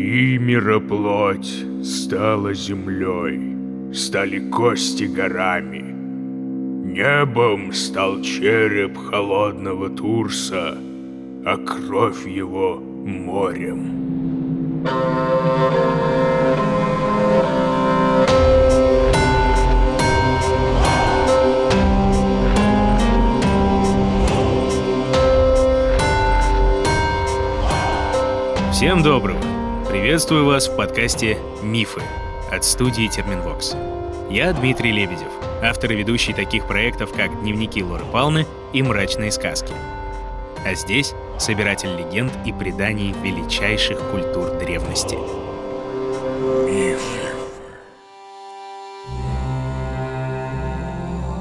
И мироплоть стала землей, стали кости горами. Небом стал череп холодного Турса, а кровь его морем. Всем доброго! Приветствую вас в подкасте «Мифы» от студии Терминвокс. Я Дмитрий Лебедев, автор и ведущий таких проектов, как «Дневники Лоры Палны» и «Мрачные сказки». А здесь собиратель легенд и преданий величайших культур древности. Мифы.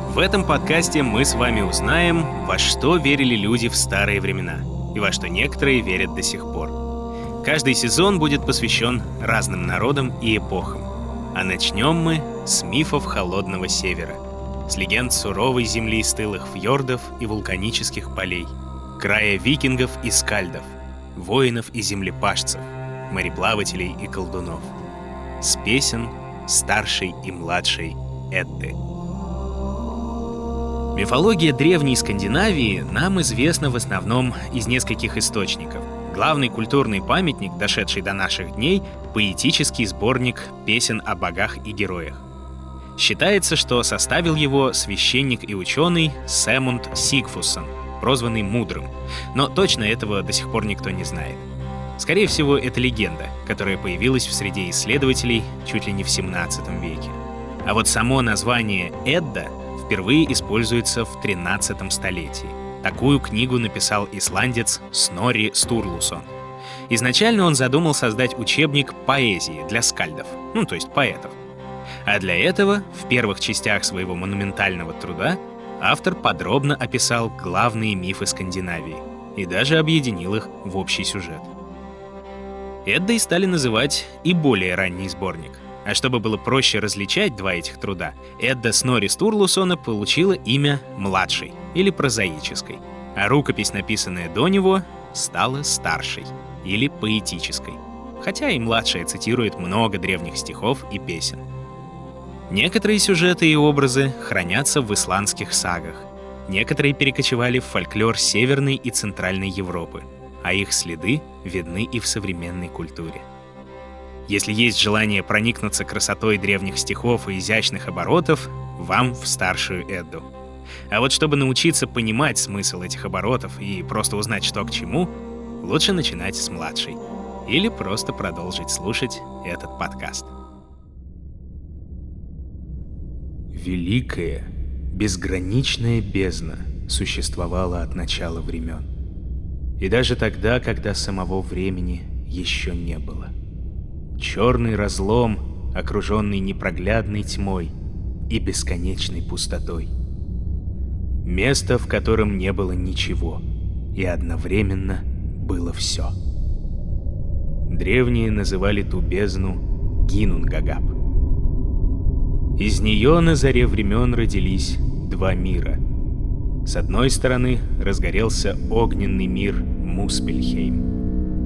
В этом подкасте мы с вами узнаем, во что верили люди в старые времена и во что некоторые верят до сих пор. Каждый сезон будет посвящен разным народам и эпохам. А начнем мы с мифов Холодного Севера, с легенд суровой земли стылых фьордов и вулканических полей, края викингов и скальдов, воинов и землепашцев, мореплавателей и колдунов, с песен старшей и младшей Эдды. Мифология древней Скандинавии нам известна в основном из нескольких источников — Главный культурный памятник, дошедший до наших дней, поэтический сборник песен о богах и героях. Считается, что составил его священник и ученый Сэмунд Сигфуссон, прозванный Мудрым, но точно этого до сих пор никто не знает. Скорее всего, это легенда, которая появилась в среде исследователей чуть ли не в 17 веке. А вот само название «Эдда» впервые используется в 13 столетии. Такую книгу написал исландец Снори Стурлусон. Изначально он задумал создать учебник поэзии для скальдов, ну то есть поэтов. А для этого в первых частях своего монументального труда автор подробно описал главные мифы Скандинавии и даже объединил их в общий сюжет. Эддой стали называть и более ранний сборник — а чтобы было проще различать два этих труда, Эдда Снори Стурлусона получила имя «младшей» или «прозаической», а рукопись, написанная до него, стала «старшей» или «поэтической», хотя и младшая цитирует много древних стихов и песен. Некоторые сюжеты и образы хранятся в исландских сагах, некоторые перекочевали в фольклор Северной и Центральной Европы, а их следы видны и в современной культуре. Если есть желание проникнуться красотой древних стихов и изящных оборотов, вам в старшую Эдду. А вот чтобы научиться понимать смысл этих оборотов и просто узнать, что к чему, лучше начинать с младшей. Или просто продолжить слушать этот подкаст. Великая, безграничная бездна существовала от начала времен. И даже тогда, когда самого времени еще не было — Черный разлом, окруженный непроглядной тьмой и бесконечной пустотой. Место, в котором не было ничего, и одновременно было все. Древние называли ту бездну Гинунгагап. Из нее на заре времен родились два мира. С одной стороны разгорелся огненный мир Муспельхейм —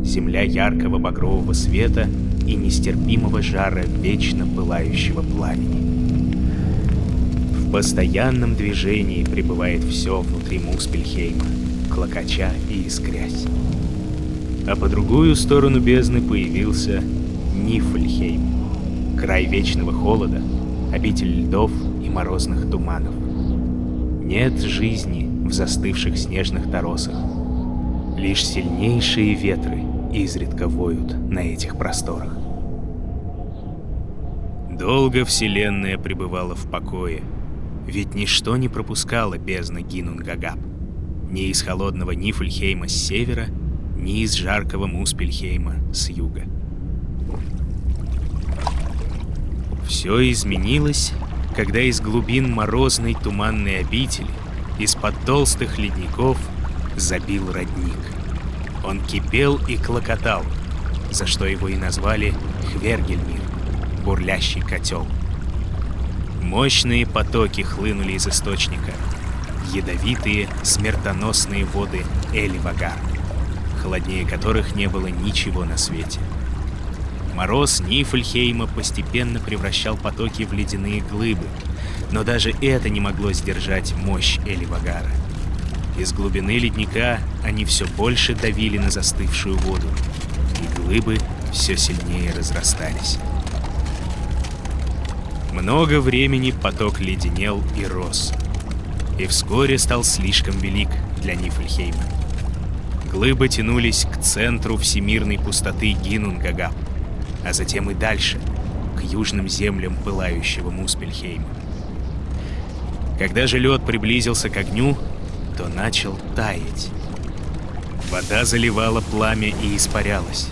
земля яркого багрового света и нестерпимого жара вечно пылающего пламени. В постоянном движении пребывает все внутри Муспельхейма, клокоча и искрясь. А по другую сторону бездны появился Нифльхейм, край вечного холода, обитель льдов и морозных туманов. Нет жизни в застывших снежных торосах, лишь сильнейшие ветры — изредка воют на этих просторах. Долго Вселенная пребывала в покое, ведь ничто не пропускало бездны Гинунгагап. Ни из холодного Нифльхейма с севера, ни из жаркого Муспельхейма с юга. Все изменилось, когда из глубин морозной туманной обители, из-под толстых ледников, забил родник — он кипел и клокотал, за что его и назвали Хвергельмир, бурлящий котел. Мощные потоки хлынули из источника, ядовитые, смертоносные воды Эливагар, холоднее которых не было ничего на свете. Мороз Нифльхейма постепенно превращал потоки в ледяные глыбы, но даже это не могло сдержать мощь Эливагара. Из глубины ледника они все больше давили на застывшую воду, и глыбы все сильнее разрастались. Много времени поток леденел и рос, и вскоре стал слишком велик для Нифльхейма. Глыбы тянулись к центру всемирной пустоты Гинунгагап, а затем и дальше, к южным землям пылающего Муспельхейма. Когда же лед приблизился к огню, то начал таять. Вода заливала пламя и испарялась.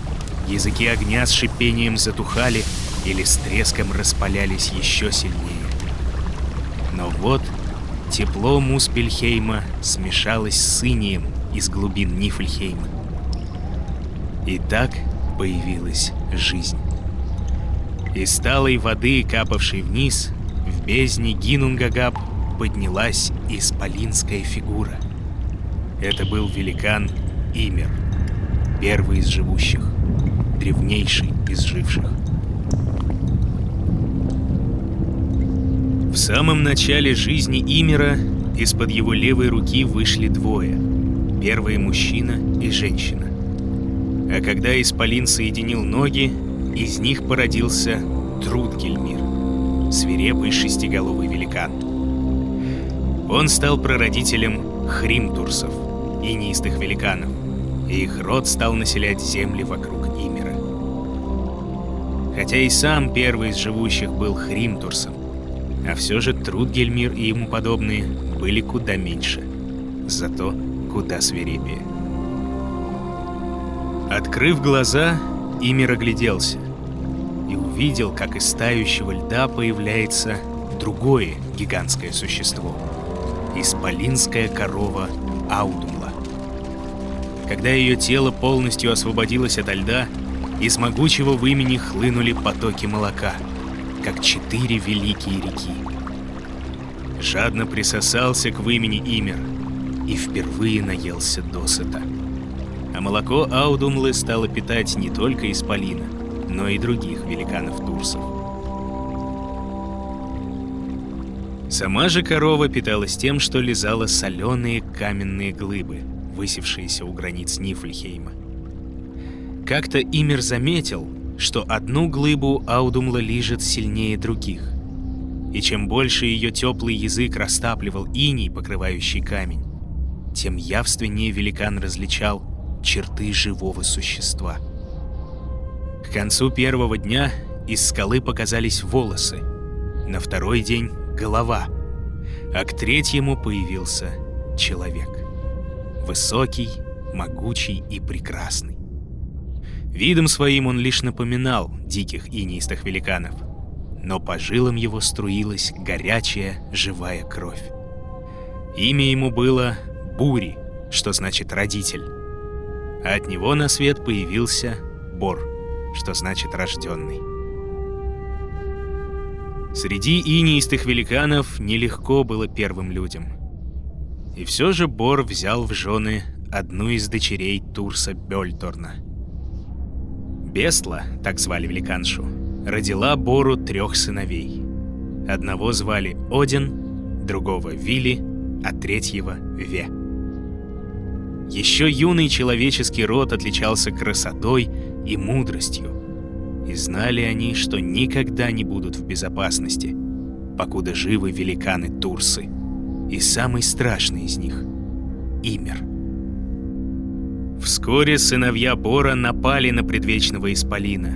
Языки огня с шипением затухали или с треском распалялись еще сильнее. Но вот тепло Муспельхейма смешалось с инием из глубин Нифльхейма. И так появилась жизнь. Из сталой воды, капавшей вниз, в бездне Гинунгагап поднялась исполинская фигура. Это был великан Имер, первый из живущих, древнейший из живших. В самом начале жизни Имера из-под его левой руки вышли двое. Первый мужчина и женщина. А когда Исполин соединил ноги, из них породился Трудгельмир, свирепый шестиголовый великан. Он стал прародителем хримтурсов, инистых великанов, и их род стал населять земли вокруг Имера. Хотя и сам первый из живущих был хримтурсом, а все же Трудгельмир и ему подобные были куда меньше, зато куда свирепее. Открыв глаза, Имир огляделся и увидел, как из тающего льда появляется другое гигантское существо — исполинская корова Аудумла. Когда ее тело полностью освободилось от льда, из могучего вымени хлынули потоки молока, как четыре великие реки. Жадно присосался к вымени Имер и впервые наелся досыта. А молоко Аудумлы стало питать не только Исполина, но и других великанов-турсов. Сама же корова питалась тем, что лизала соленые каменные глыбы, высевшиеся у границ Нифльхейма. Как-то Имер заметил, что одну глыбу Аудумла лижет сильнее других. И чем больше ее теплый язык растапливал иней, покрывающий камень, тем явственнее великан различал черты живого существа. К концу первого дня из скалы показались волосы. На второй день голова, а к третьему появился человек. Высокий, могучий и прекрасный. Видом своим он лишь напоминал диких инистых великанов, но по жилам его струилась горячая, живая кровь. Имя ему было Бури, что значит «родитель», а от него на свет появился Бор, что значит «рожденный». Среди инеистых великанов нелегко было первым людям. И все же Бор взял в жены одну из дочерей Турса Бельторна. Бесла, так звали великаншу, родила Бору трех сыновей. Одного звали Один, другого Вили, а третьего Ве. Еще юный человеческий род отличался красотой и мудростью, и знали они, что никогда не будут в безопасности, покуда живы великаны Турсы. И самый страшный из них — Имер. Вскоре сыновья Бора напали на предвечного Исполина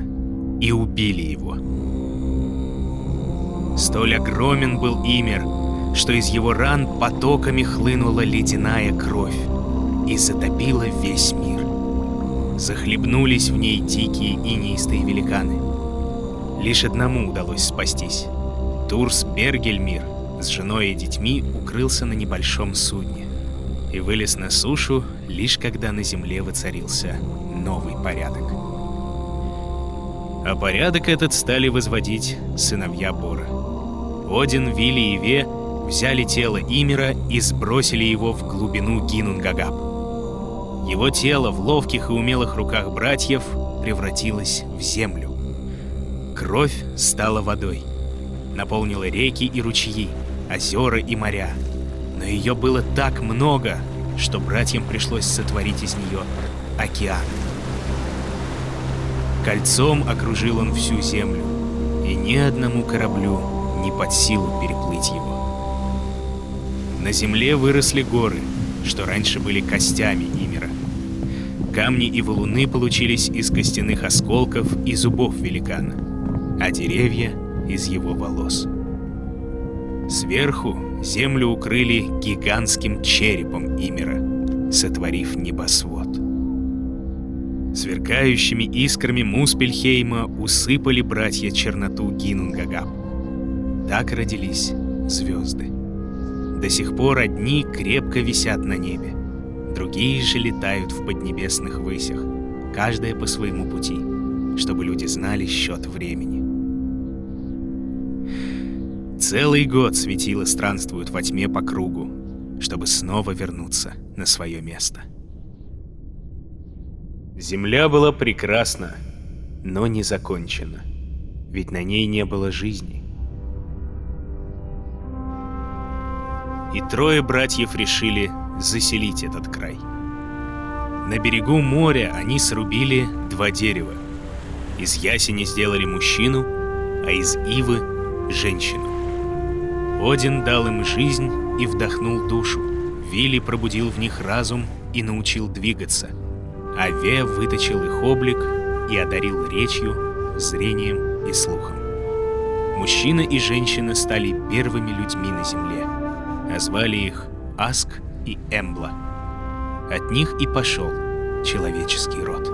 и убили его. Столь огромен был Имер, что из его ран потоками хлынула ледяная кровь и затопила весь мир захлебнулись в ней дикие и неистые великаны. Лишь одному удалось спастись. Турс Бергельмир с женой и детьми укрылся на небольшом судне и вылез на сушу, лишь когда на земле воцарился новый порядок. А порядок этот стали возводить сыновья Бора. Один, Вилли и Ве взяли тело Имера и сбросили его в глубину Гинунгагап. Его тело в ловких и умелых руках братьев превратилось в землю, Кровь стала водой. Наполнила реки и ручьи, озера и моря. Но ее было так много, что братьям пришлось сотворить из нее океан. Кольцом окружил он всю землю, и ни одному кораблю не под силу переплыть его. На земле выросли горы, что раньше были костями Имера. Камни и валуны получились из костяных осколков и зубов великана, а деревья — из его волос. Сверху землю укрыли гигантским черепом Имера, сотворив небосвод. Сверкающими искрами Муспельхейма усыпали братья черноту Гинунгагап. Так родились звезды. До сих пор одни крепко висят на небе, другие же летают в поднебесных высях, каждая по своему пути, чтобы люди знали счет времени. Целый год светило странствуют во тьме по кругу, чтобы снова вернуться на свое место. Земля была прекрасна, но не закончена, ведь на ней не было жизни. И трое братьев решили заселить этот край. На берегу моря они срубили два дерева. Из ясени сделали мужчину, а из ивы — женщину. Один дал им жизнь и вдохнул душу. Вилли пробудил в них разум и научил двигаться. А Ве выточил их облик и одарил речью, зрением и слухом. Мужчина и женщина стали первыми людьми на Земле, а их Аск и Эмбла. От них и пошел человеческий род.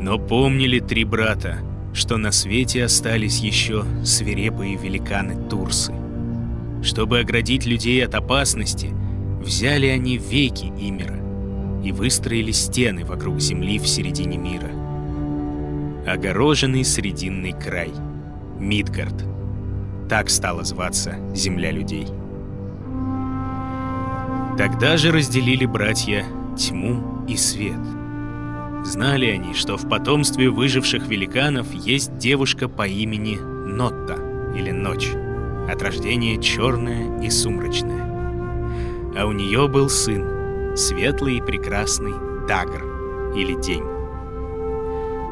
Но помнили три брата, что на свете остались еще свирепые великаны Турсы. Чтобы оградить людей от опасности, взяли они веки Имера и выстроили стены вокруг земли в середине мира. Огороженный срединный край. Мидгард. Так стала зваться земля людей. Тогда же разделили братья тьму и свет — Знали они, что в потомстве выживших великанов есть девушка по имени Нотта или Ночь, от рождения черная и сумрачная. А у нее был сын, светлый и прекрасный Дагр или День.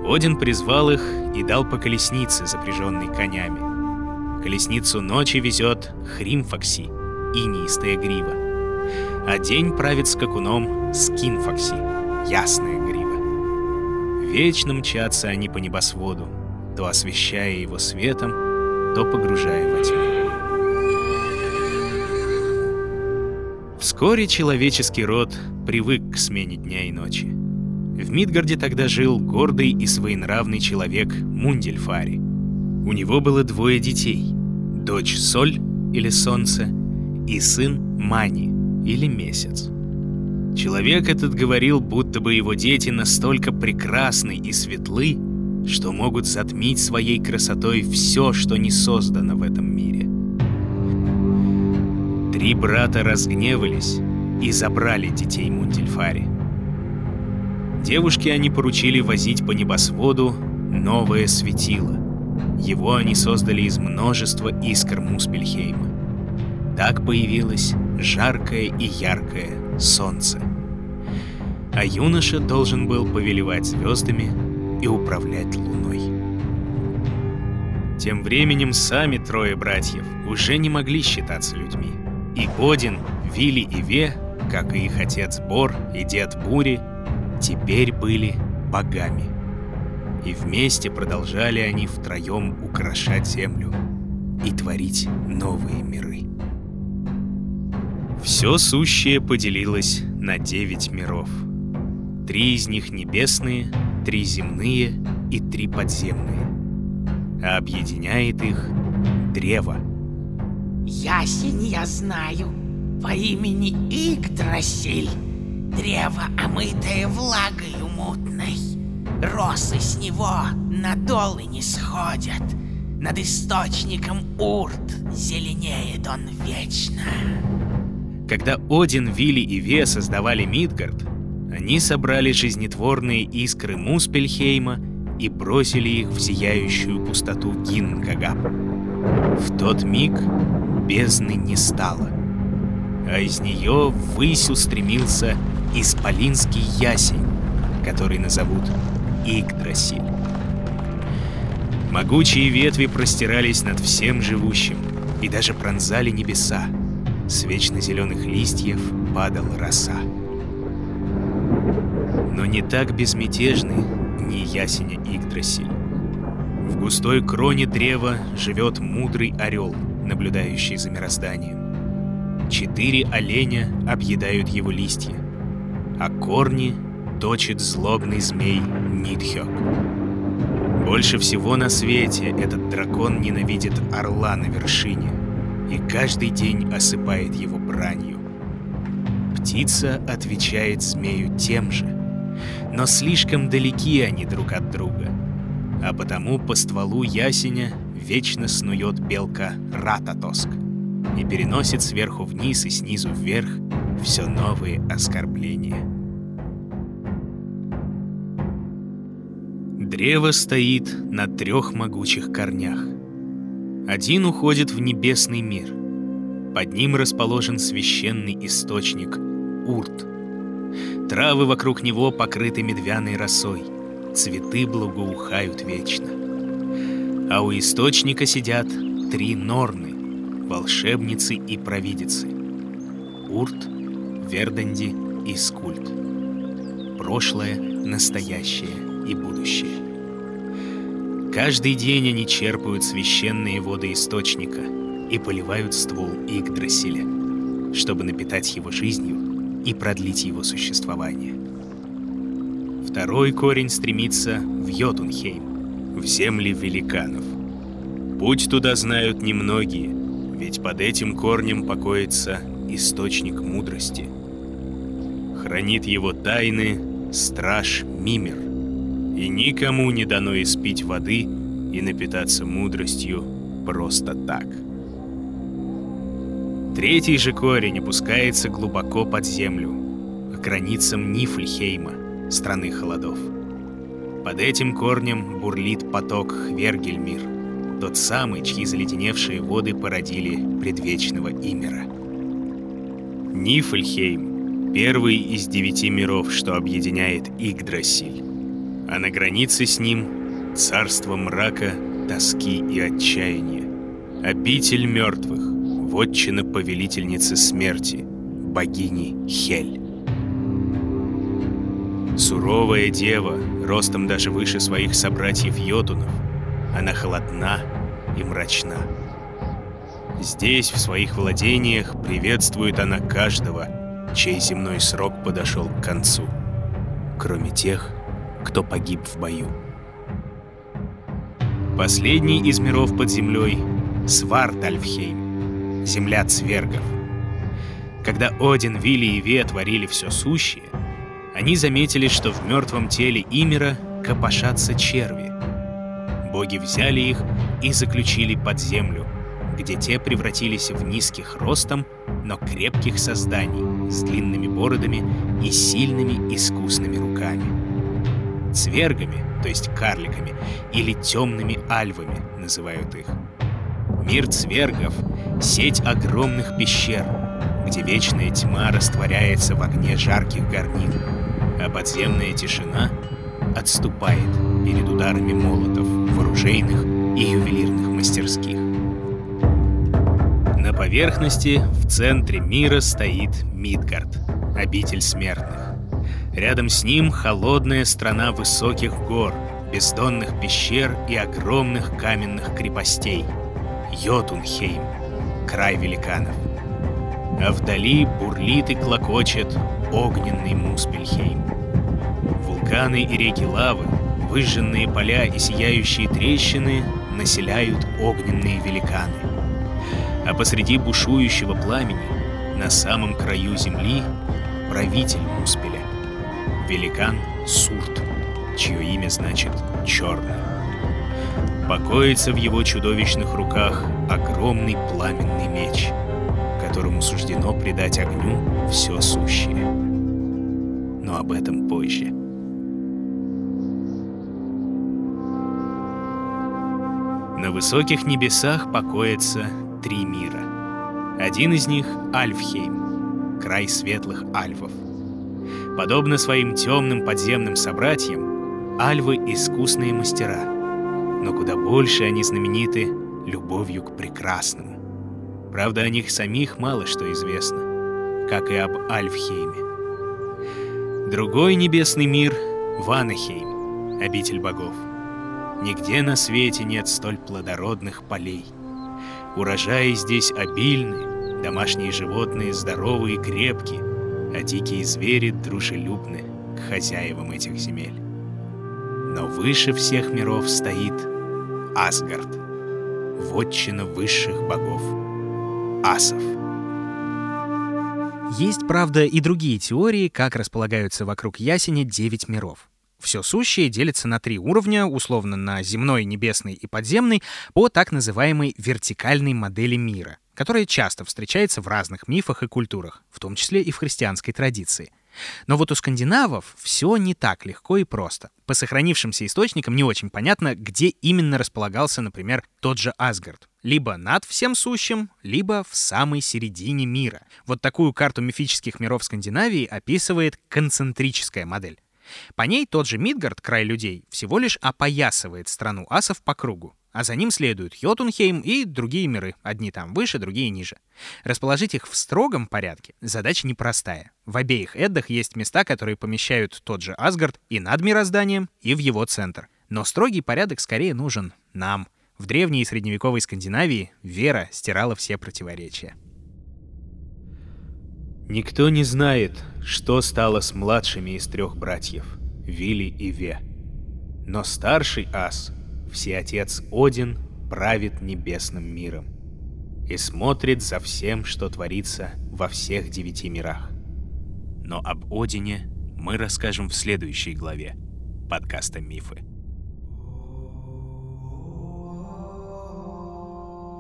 Один призвал их и дал по колеснице, запряженной конями. Колесницу ночи везет Хримфакси, инистая грива. А день правит скакуном Скинфакси, ясная грива. Вечно мчатся они по небосводу, то освещая его светом, то погружая во тьму. Вскоре человеческий род привык к смене дня и ночи. В Мидгарде тогда жил гордый и своенравный человек Мундельфари. У него было двое детей — дочь Соль или Солнце и сын Мани или Месяц. Человек этот говорил, будто бы его дети настолько прекрасны и светлы, что могут затмить своей красотой все, что не создано в этом мире. Три брата разгневались и забрали детей Мунтельфари. Девушке они поручили возить по небосводу новое светило. Его они создали из множества искр Муспельхейма. Так появилось жаркое и яркое солнце. А юноша должен был повелевать звездами и управлять луной. Тем временем сами трое братьев уже не могли считаться людьми. И Один, Вилли и Ве, как и их отец Бор и дед Бури, теперь были богами. И вместе продолжали они втроем украшать землю и творить новые миры. Все сущее поделилось на девять миров. Три из них небесные, три земные и три подземные. А объединяет их древо. Ясень я знаю, по имени Игдрасиль. Древо, омытое влагою мутной. Росы с него на долы не сходят. Над источником Урт зеленеет он вечно. Когда Один, Вилли и Ве создавали Мидгард, Они собрали жизнетворные искры Муспельхейма и бросили их в зияющую пустоту Гингагап. В тот миг бездны не стало, а из нее ввысь устремился исполинский ясень, который назовут Игдрасиль. Могучие ветви простирались над всем живущим и даже пронзали небеса. С вечно зеленых листьев падала роса. Но не так безмятежны дни ясеня Игдрасиль. В густой кроне древа живет мудрый орел, наблюдающий за мирозданием. Четыре оленя объедают его листья, а корни точит злобный змей Нитхёк. Больше всего на свете этот дракон ненавидит орла на вершине и каждый день осыпает его бранью. Птица отвечает змею тем же, но слишком далеки они друг от друга, а потому по стволу ясеня вечно снует белка Рататоск и переносит сверху вниз и снизу вверх все новые оскорбления. Древо стоит на трех могучих корнях. Один уходит в небесный мир. Под ним расположен священный источник Урт. Травы вокруг него покрыты медвяной росой. Цветы благоухают вечно. А у источника сидят три Норны, волшебницы и провидицы. Урт, Верданди и Скульт. Прошлое, настоящее и будущее. Каждый день они черпают священные воды источника и поливают ствол Игдрасиля, чтобы напитать его жизнью и продлить его существование. Второй корень стремится в Йотунхейм, в земли великанов. Путь туда знают немногие, ведь под этим корнем покоится источник мудрости. Хранит его тайны страж Мимер — и никому не дано испить воды и напитаться мудростью просто так. Третий же корень опускается глубоко под землю, к границам Нифльхейма, страны холодов. Под этим корнем бурлит поток Хвергельмир, тот самый, чьи заледеневшие воды породили предвечного Имера. Нифльхейм — первый из девяти миров, что объединяет Игдрасиль а на границе с ним царство мрака, тоски и отчаяния, обитель мертвых, вотчина повелительницы смерти, богини Хель. Суровая дева, ростом даже выше своих собратьев Йотунов, она холодна и мрачна. Здесь, в своих владениях, приветствует она каждого, чей земной срок подошел к концу, кроме тех, кто погиб в бою. Последний из миров под землей — Свардальфхейм, земля цвергов. Когда Один, Вилли и Ве творили все сущее, они заметили, что в мертвом теле Имера копошатся черви. Боги взяли их и заключили под землю, где те превратились в низких ростом, но крепких созданий с длинными бородами и сильными искусными руками цвергами, то есть карликами, или темными альвами называют их. Мир цвергов — сеть огромных пещер, где вечная тьма растворяется в огне жарких горнил, а подземная тишина отступает перед ударами молотов в и ювелирных мастерских. На поверхности в центре мира стоит Мидгард, обитель смертных. Рядом с ним холодная страна высоких гор, бездонных пещер и огромных каменных крепостей. Йотунхейм, край великанов. А вдали бурлит и клокочет огненный Муспельхейм. Вулканы и реки лавы, выжженные поля и сияющие трещины населяют огненные великаны. А посреди бушующего пламени, на самом краю земли, правитель Муспеля великан Сурт, чье имя значит «черный». Покоится в его чудовищных руках огромный пламенный меч, которому суждено придать огню все сущее. Но об этом позже. На высоких небесах покоятся три мира. Один из них — Альфхейм, край светлых альвов. Подобно своим темным подземным собратьям, альвы — искусные мастера, но куда больше они знамениты любовью к прекрасному. Правда, о них самих мало что известно, как и об Альфхейме. Другой небесный мир — Ванахейм, обитель богов. Нигде на свете нет столь плодородных полей. Урожаи здесь обильны, домашние животные здоровые и крепкие, а дикие звери дружелюбны к хозяевам этих земель. Но выше всех миров стоит Асгард, вотчина высших богов, асов. Есть, правда, и другие теории, как располагаются вокруг ясеня девять миров. Все сущее делится на три уровня, условно на земной, небесный и подземный, по так называемой вертикальной модели мира, которая часто встречается в разных мифах и культурах, в том числе и в христианской традиции. Но вот у скандинавов все не так легко и просто. По сохранившимся источникам не очень понятно, где именно располагался, например, тот же Асгард либо над всем сущим, либо в самой середине мира. Вот такую карту мифических миров Скандинавии описывает концентрическая модель. По ней тот же Мидгард, край людей, всего лишь опоясывает страну асов по кругу, а за ним следуют Йотунхейм и другие миры, одни там выше, другие ниже. Расположить их в строгом порядке задача непростая. В обеих Эддах есть места, которые помещают тот же Асгард и над мирозданием, и в его центр. Но строгий порядок скорее нужен нам — в древней и средневековой Скандинавии вера стирала все противоречия. Никто не знает, что стало с младшими из трех братьев, Вили и Ве. Но старший ас, всеотец Один, правит небесным миром и смотрит за всем, что творится во всех девяти мирах. Но об Одине мы расскажем в следующей главе подкаста «Мифы».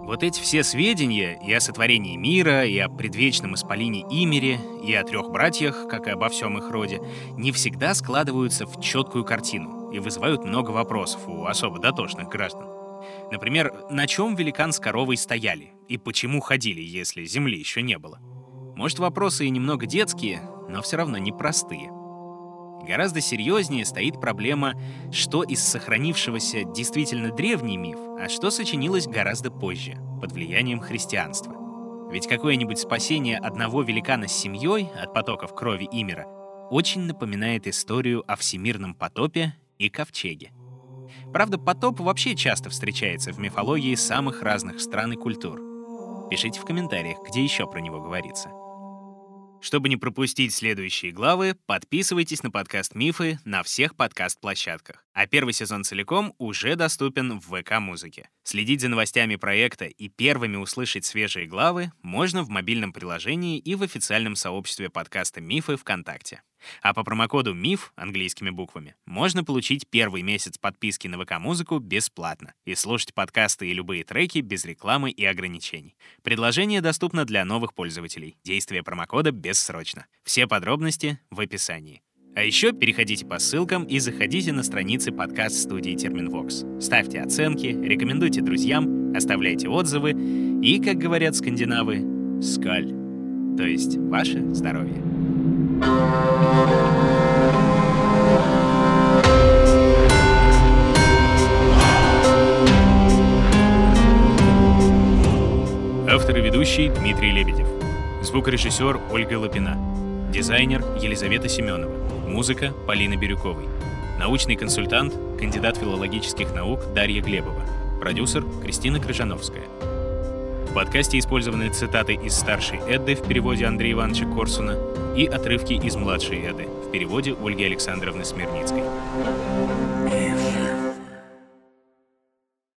Вот эти все сведения и о сотворении мира, и о предвечном исполине Имере, и о трех братьях, как и обо всем их роде, не всегда складываются в четкую картину и вызывают много вопросов у особо дотошных граждан. Например, на чем великан с коровой стояли и почему ходили, если земли еще не было? Может, вопросы и немного детские, но все равно непростые. Гораздо серьезнее стоит проблема, что из сохранившегося действительно древний миф, а что сочинилось гораздо позже, под влиянием христианства. Ведь какое-нибудь спасение одного великана с семьей от потоков крови и мира очень напоминает историю о всемирном потопе и ковчеге. Правда, потоп вообще часто встречается в мифологии самых разных стран и культур. Пишите в комментариях, где еще про него говорится. Чтобы не пропустить следующие главы, подписывайтесь на подкаст «Мифы» на всех подкаст-площадках. А первый сезон целиком уже доступен в ВК-музыке. Следить за новостями проекта и первыми услышать свежие главы можно в мобильном приложении и в официальном сообществе подкаста «Мифы» ВКонтакте. А по промокоду МИФ английскими буквами можно получить первый месяц подписки на ВК-музыку бесплатно и слушать подкасты и любые треки без рекламы и ограничений. Предложение доступно для новых пользователей. Действие промокода бессрочно. Все подробности в описании. А еще переходите по ссылкам и заходите на страницы подкаст-студии Терминвокс. Ставьте оценки, рекомендуйте друзьям, оставляйте отзывы и, как говорят скандинавы, скаль, то есть ваше здоровье. Автор и ведущий Дмитрий Лебедев. Звукорежиссер Ольга Лапина. Дизайнер Елизавета Семенова. Музыка Полины Бирюковой. Научный консультант, кандидат филологических наук Дарья Глебова. Продюсер Кристина Крыжановская. В подкасте использованы цитаты из старшей Эдды в переводе Андрея Ивановича Корсуна и отрывки из младшей Эды в переводе Ольги Александровны Смирницкой.